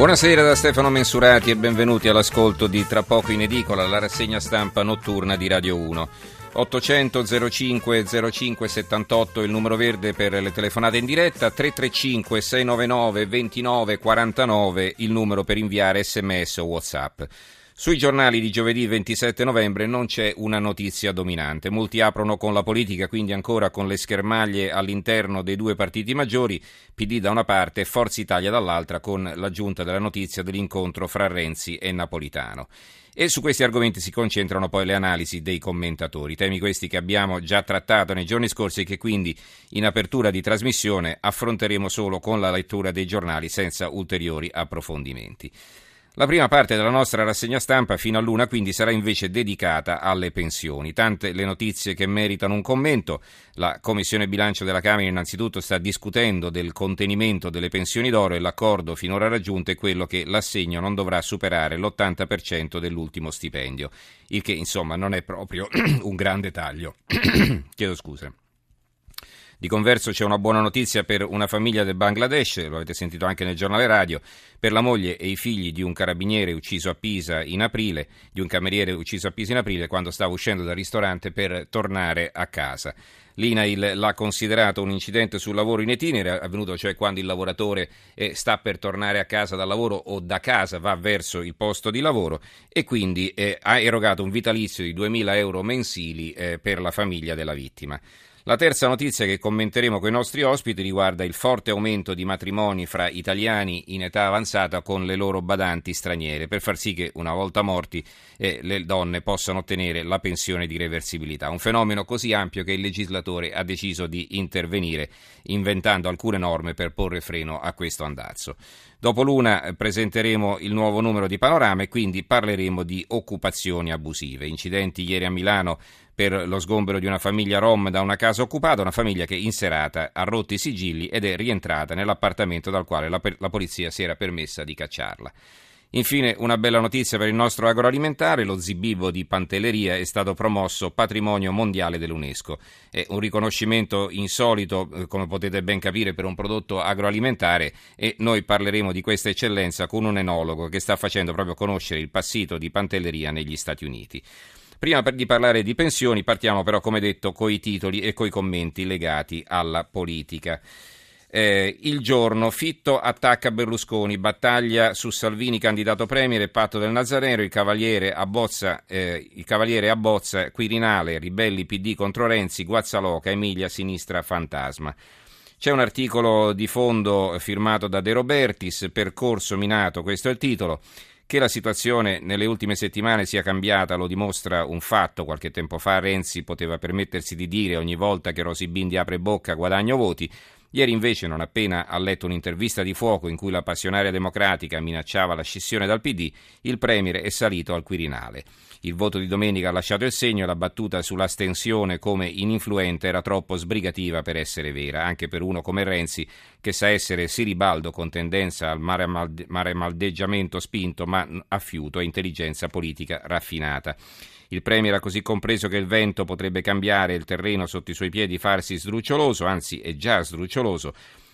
Buonasera da Stefano Mensurati e benvenuti all'ascolto di Tra poco in edicola, la rassegna stampa notturna di Radio 1. 800 05 05 78 il numero verde per le telefonate in diretta, 335 699 29 49 il numero per inviare sms o whatsapp. Sui giornali di giovedì 27 novembre non c'è una notizia dominante. Molti aprono con la politica, quindi ancora con le schermaglie all'interno dei due partiti maggiori, PD da una parte e Forza Italia dall'altra, con l'aggiunta della notizia dell'incontro fra Renzi e Napolitano. E su questi argomenti si concentrano poi le analisi dei commentatori, temi questi che abbiamo già trattato nei giorni scorsi e che quindi in apertura di trasmissione affronteremo solo con la lettura dei giornali senza ulteriori approfondimenti. La prima parte della nostra rassegna stampa fino a luna quindi sarà invece dedicata alle pensioni. Tante le notizie che meritano un commento. La Commissione Bilancio della Camera innanzitutto sta discutendo del contenimento delle pensioni d'oro e l'accordo finora raggiunto è quello che l'assegno non dovrà superare l'80% dell'ultimo stipendio, il che insomma non è proprio un grande taglio. Chiedo scusa. Di converso c'è una buona notizia per una famiglia del Bangladesh, lo avete sentito anche nel giornale radio, per la moglie e i figli di un carabiniere ucciso a Pisa in aprile, di un cameriere ucciso a Pisa in aprile quando stava uscendo dal ristorante per tornare a casa. L'INAIL l'ha considerato un incidente sul lavoro in itinere, avvenuto cioè quando il lavoratore eh, sta per tornare a casa dal lavoro o da casa va verso il posto di lavoro e quindi eh, ha erogato un vitalizio di 2.000 euro mensili eh, per la famiglia della vittima. La terza notizia che commenteremo con i nostri ospiti riguarda il forte aumento di matrimoni fra italiani in età avanzata con le loro badanti straniere, per far sì che una volta morti eh, le donne possano ottenere la pensione di reversibilità. Un fenomeno così ampio che il legislatore ha deciso di intervenire inventando alcune norme per porre freno a questo andazzo. Dopo l'una eh, presenteremo il nuovo numero di Panorama e quindi parleremo di occupazioni abusive. Incidenti ieri a Milano per lo sgombero di una famiglia rom da una casa occupata, una famiglia che in serata ha rotto i sigilli ed è rientrata nell'appartamento dal quale la, la polizia si era permessa di cacciarla. Infine una bella notizia per il nostro agroalimentare, lo zibibo di Pantelleria è stato promosso patrimonio mondiale dell'UNESCO. È un riconoscimento insolito, eh, come potete ben capire, per un prodotto agroalimentare e noi parleremo di questa eccellenza con un enologo che sta facendo proprio conoscere il passito di Pantelleria negli Stati Uniti. Prima di parlare di pensioni partiamo però, come detto, coi titoli e coi commenti legati alla politica. Eh, il giorno, Fitto attacca Berlusconi, battaglia su Salvini candidato premier e patto del Nazareno, il cavaliere abbozza, eh, il cavaliere abbozza Quirinale, ribelli PD contro Renzi, Guazzaloca, Emilia Sinistra Fantasma. C'è un articolo di fondo firmato da De Robertis, percorso minato, questo è il titolo. Che la situazione nelle ultime settimane sia cambiata lo dimostra un fatto. Qualche tempo fa Renzi poteva permettersi di dire ogni volta che Rosy Bindi apre bocca guadagno voti. Ieri invece, non appena ha letto un'intervista di fuoco in cui la passionaria democratica minacciava la scissione dal PD, il Premier è salito al Quirinale. Il voto di domenica ha lasciato il segno e la battuta sull'astensione come ininfluente era troppo sbrigativa per essere vera, anche per uno come Renzi, che sa essere siribaldo con tendenza al mare, maldeggiamento spinto, ma a fiuto e intelligenza politica raffinata. Il Premier ha così compreso che il vento potrebbe cambiare il terreno sotto i suoi piedi, farsi sdruccioloso, anzi è già sdruccioloso,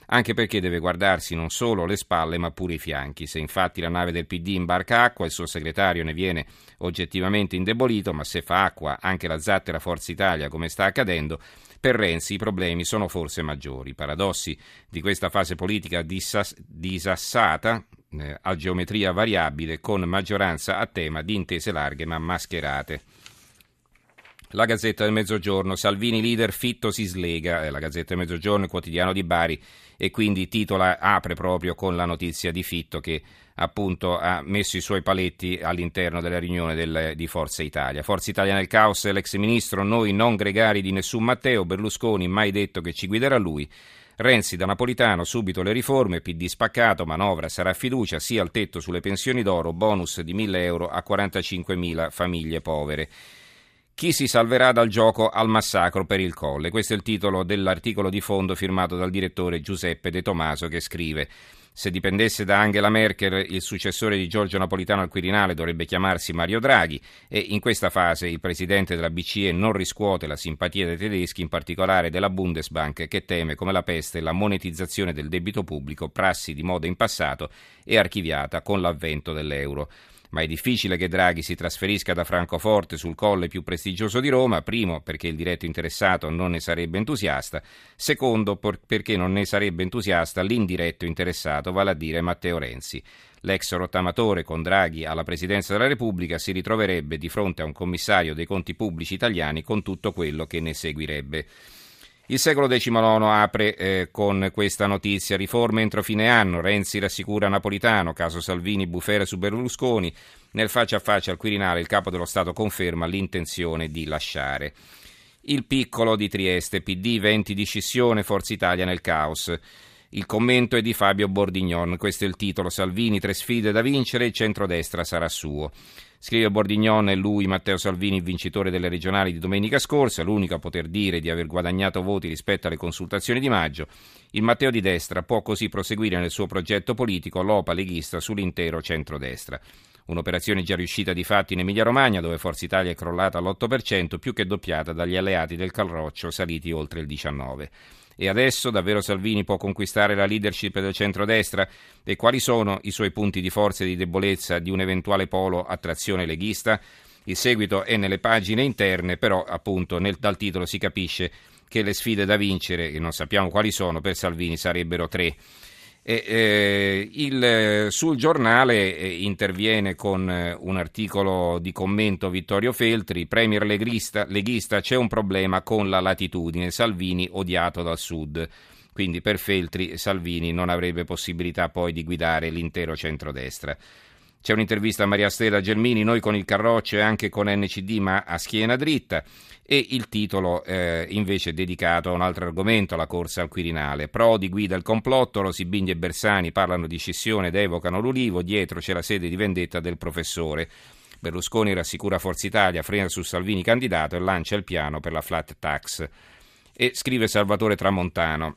anche perché deve guardarsi non solo le spalle ma pure i fianchi. Se infatti la nave del PD imbarca acqua, il suo segretario ne viene oggettivamente indebolito, ma se fa acqua anche la zattera Forza Italia, come sta accadendo, per Renzi i problemi sono forse maggiori. I paradossi di questa fase politica disassata eh, a geometria variabile con maggioranza a tema di intese larghe ma mascherate. La Gazzetta del Mezzogiorno, Salvini leader, Fitto si slega, è la Gazzetta del Mezzogiorno, il quotidiano di Bari, e quindi titola, apre proprio con la notizia di Fitto che appunto ha messo i suoi paletti all'interno della riunione del, di Forza Italia. Forza Italia nel caos, l'ex ministro, noi non gregari di nessun Matteo, Berlusconi mai detto che ci guiderà lui. Renzi da Napolitano, subito le riforme, PD spaccato, manovra sarà fiducia, sia al tetto sulle pensioni d'oro, bonus di 1000 euro a 45.000 famiglie povere. Chi si salverà dal gioco al massacro per il colle? Questo è il titolo dell'articolo di fondo firmato dal direttore Giuseppe De Tomaso che scrive Se dipendesse da Angela Merkel, il successore di Giorgio Napolitano al Quirinale dovrebbe chiamarsi Mario Draghi e in questa fase il presidente della BCE non riscuote la simpatia dei tedeschi, in particolare della Bundesbank, che teme come la peste la monetizzazione del debito pubblico, prassi di moda in passato e archiviata con l'avvento dell'euro ma è difficile che Draghi si trasferisca da Francoforte sul colle più prestigioso di Roma, primo perché il diretto interessato non ne sarebbe entusiasta, secondo perché non ne sarebbe entusiasta l'indiretto interessato, vale a dire Matteo Renzi. L'ex rottamatore con Draghi alla presidenza della Repubblica si ritroverebbe di fronte a un commissario dei conti pubblici italiani con tutto quello che ne seguirebbe. Il secolo XIX apre eh, con questa notizia. Riforme entro fine anno. Renzi rassicura Napolitano. Caso Salvini, bufera su Berlusconi. Nel faccia a faccia al Quirinale il capo dello Stato conferma l'intenzione di lasciare. Il piccolo di Trieste. PD, 20 di scissione, Forza Italia nel caos. Il commento è di Fabio Bordignon. Questo è il titolo. Salvini, tre sfide da vincere. Il centrodestra sarà suo. Scrive Bordignon, è lui, Matteo Salvini, vincitore delle regionali di domenica scorsa, l'unico a poter dire di aver guadagnato voti rispetto alle consultazioni di maggio. Il Matteo di destra può così proseguire nel suo progetto politico l'OPA leghista sull'intero centrodestra. Un'operazione già riuscita di fatti in Emilia-Romagna, dove Forza Italia è crollata all'8%, più che doppiata dagli alleati del Calroccio, saliti oltre il 19%. E adesso davvero Salvini può conquistare la leadership del centrodestra? E quali sono i suoi punti di forza e di debolezza di un eventuale polo a trazione leghista? Il seguito è nelle pagine interne, però appunto nel, dal titolo si capisce che le sfide da vincere, che non sappiamo quali sono, per Salvini sarebbero tre. E, eh, il, sul giornale eh, interviene con eh, un articolo di commento Vittorio Feltri, Premier leghista, leghista, c'è un problema con la latitudine, Salvini odiato dal sud. Quindi per Feltri Salvini non avrebbe possibilità poi di guidare l'intero centrodestra. C'è un'intervista a Maria Stella Gelmini, noi con il Carroccio e anche con NCD ma a schiena dritta e il titolo eh, invece è dedicato a un altro argomento, la corsa al Quirinale. Prodi guida il complotto, Rosibindi e Bersani parlano di scissione ed evocano l'Ulivo, dietro c'è la sede di vendetta del professore. Berlusconi rassicura Forza Italia, frena su Salvini candidato e lancia il piano per la flat tax. E scrive Salvatore Tramontano.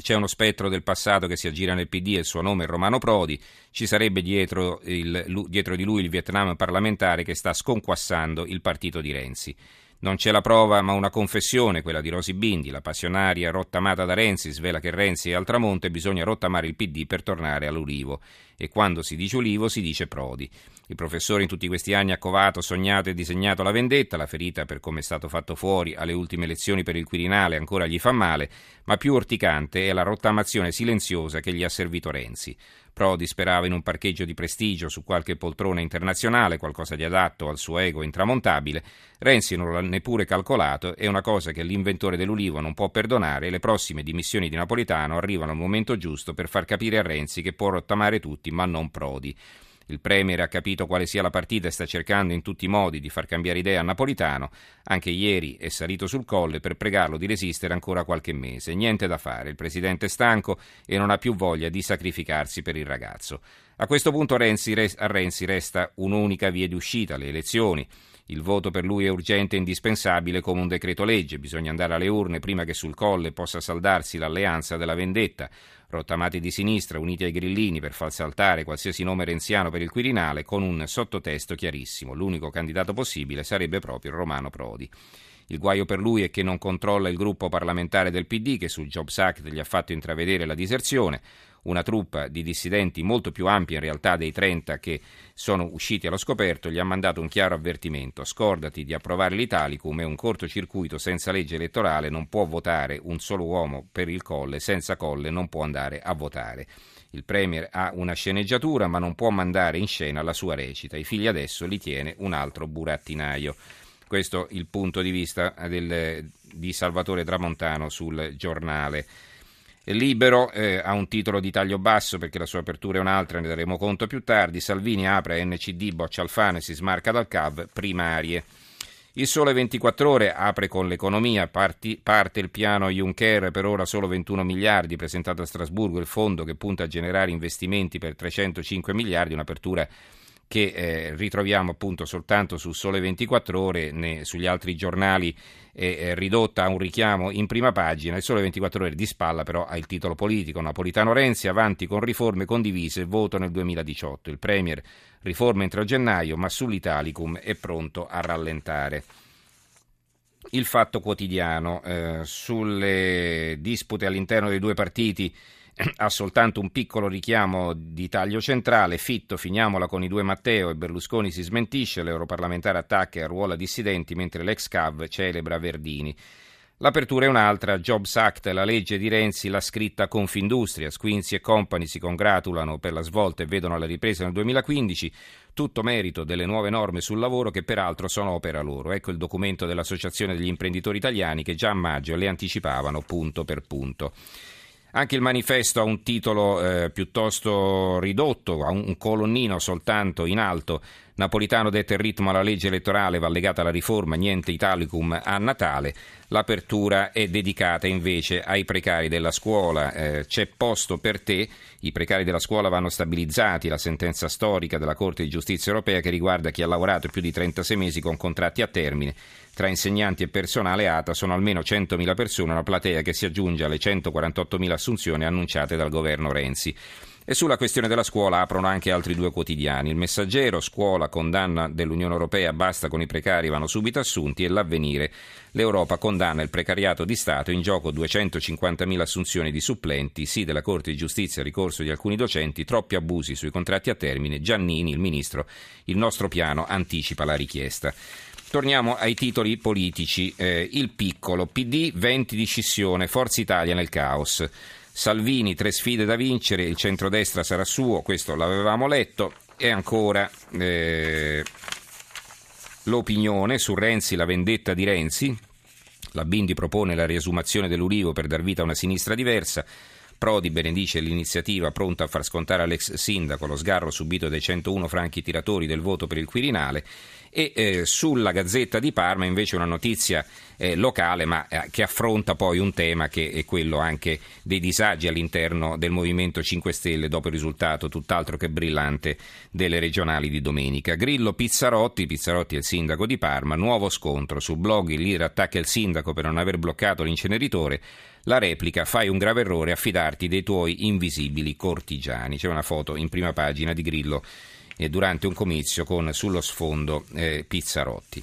C'è uno spettro del passato che si aggira nel PD e il suo nome è Romano Prodi. Ci sarebbe dietro, il, dietro di lui il Vietnam parlamentare che sta sconquassando il partito di Renzi. Non c'è la prova, ma una confessione, quella di Rosi Bindi, la passionaria rottamata da Renzi, svela che Renzi è al tramonto e bisogna rottamare il PD per tornare all'Ulivo. E quando si dice Ulivo si dice Prodi. Il professore in tutti questi anni ha covato, sognato e disegnato la vendetta, la ferita per come è stato fatto fuori alle ultime elezioni per il Quirinale ancora gli fa male, ma più orticante è la rottamazione silenziosa che gli ha servito Renzi. Prodi sperava in un parcheggio di prestigio su qualche poltrona internazionale, qualcosa di adatto al suo ego intramontabile. Renzi non l'ha neppure calcolato, è una cosa che l'inventore dell'Ulivo non può perdonare e le prossime dimissioni di Napolitano arrivano al momento giusto per far capire a Renzi che può rottamare tutti, ma non Prodi. Il Premier ha capito quale sia la partita e sta cercando in tutti i modi di far cambiare idea a Napolitano. Anche ieri è salito sul colle per pregarlo di resistere ancora qualche mese. Niente da fare, il Presidente è stanco e non ha più voglia di sacrificarsi per il ragazzo. A questo punto Renzi, a Renzi resta un'unica via di uscita, le elezioni. Il voto per lui è urgente e indispensabile come un decreto legge. Bisogna andare alle urne prima che sul colle possa saldarsi l'alleanza della vendetta rottamati di sinistra, uniti ai grillini per far saltare qualsiasi nome renziano per il Quirinale, con un sottotesto chiarissimo. L'unico candidato possibile sarebbe proprio Romano Prodi. Il guaio per lui è che non controlla il gruppo parlamentare del PD che sul Jobs Act gli ha fatto intravedere la diserzione una truppa di dissidenti molto più ampia in realtà dei 30 che sono usciti allo scoperto, gli ha mandato un chiaro avvertimento. Scordati di approvare l'Italicum, è un cortocircuito senza legge elettorale, non può votare un solo uomo per il colle, senza colle non può andare a votare. Il Premier ha una sceneggiatura ma non può mandare in scena la sua recita. I figli adesso li tiene un altro burattinaio. Questo è il punto di vista del, di Salvatore Tramontano sul giornale. Libero eh, ha un titolo di taglio basso perché la sua apertura è un'altra, ne daremo conto più tardi. Salvini apre NCD, boccia Alfano e si smarca dal CAV, primarie. Il Sole 24 Ore apre con l'economia, parti, parte il piano Juncker, per ora solo 21 miliardi, presentato a Strasburgo il fondo che punta a generare investimenti per 305 miliardi, un'apertura che eh, ritroviamo appunto soltanto su Sole 24 ore, né, sugli altri giornali è ridotta a un richiamo in prima pagina, il Sole 24 ore di spalla però ha il titolo politico, Napolitano Renzi avanti con riforme condivise, voto nel 2018, il Premier riforma entro gennaio ma sull'Italicum è pronto a rallentare. Il fatto quotidiano eh, sulle dispute all'interno dei due partiti ha soltanto un piccolo richiamo di taglio centrale, Fitto, finiamola con i due Matteo e Berlusconi si smentisce, l'europarlamentare attacca e arruola dissidenti mentre l'ex Cav celebra Verdini. L'apertura è un'altra, Jobs Act, la legge di Renzi, l'ha scritta Confindustria, Squinzi e Company si congratulano per la svolta e vedono la ripresa nel 2015, tutto merito delle nuove norme sul lavoro che peraltro sono opera loro. Ecco il documento dell'Associazione degli imprenditori italiani che già a maggio le anticipavano punto per punto. Anche il manifesto ha un titolo eh, piuttosto ridotto, ha un colonnino soltanto in alto. Napolitano dette il ritmo alla legge elettorale, va legata alla riforma, niente Italicum a Natale. L'apertura è dedicata invece ai precari della scuola. Eh, c'è posto per te, i precari della scuola vanno stabilizzati, la sentenza storica della Corte di Giustizia europea che riguarda chi ha lavorato più di 36 mesi con contratti a termine. Tra insegnanti e personale ATA sono almeno 100.000 persone, una platea che si aggiunge alle 148.000 assunzioni annunciate dal governo Renzi. E sulla questione della scuola aprono anche altri due quotidiani. Il Messaggero, scuola, condanna dell'Unione Europea, basta con i precari, vanno subito assunti, e l'avvenire. L'Europa condanna il precariato di Stato, in gioco 250.000 assunzioni di supplenti, sì della Corte di Giustizia, ricorso di alcuni docenti, troppi abusi sui contratti a termine. Giannini, il Ministro, il nostro piano anticipa la richiesta. Torniamo ai titoli politici. Eh, il piccolo, PD, 20 di scissione, Forza Italia nel caos. Salvini, tre sfide da vincere, il centrodestra sarà suo, questo l'avevamo letto. E ancora eh, l'opinione su Renzi, la vendetta di Renzi. La Bindi propone la riesumazione dell'Urivo per dar vita a una sinistra diversa. Prodi benedice l'iniziativa pronta a far scontare all'ex sindaco lo sgarro subito dai 101 franchi tiratori del voto per il Quirinale e eh, sulla Gazzetta di Parma invece una notizia eh, locale ma eh, che affronta poi un tema che è quello anche dei disagi all'interno del Movimento 5 Stelle dopo il risultato tutt'altro che brillante delle regionali di domenica. Grillo Pizzarotti, Pizzarotti è il sindaco di Parma, nuovo scontro su blog leader attacca il sindaco per non aver bloccato l'inceneritore la replica fai un grave errore a fidarti dei tuoi invisibili cortigiani. C'è una foto in prima pagina di Grillo durante un comizio con sullo sfondo eh, Pizzarotti.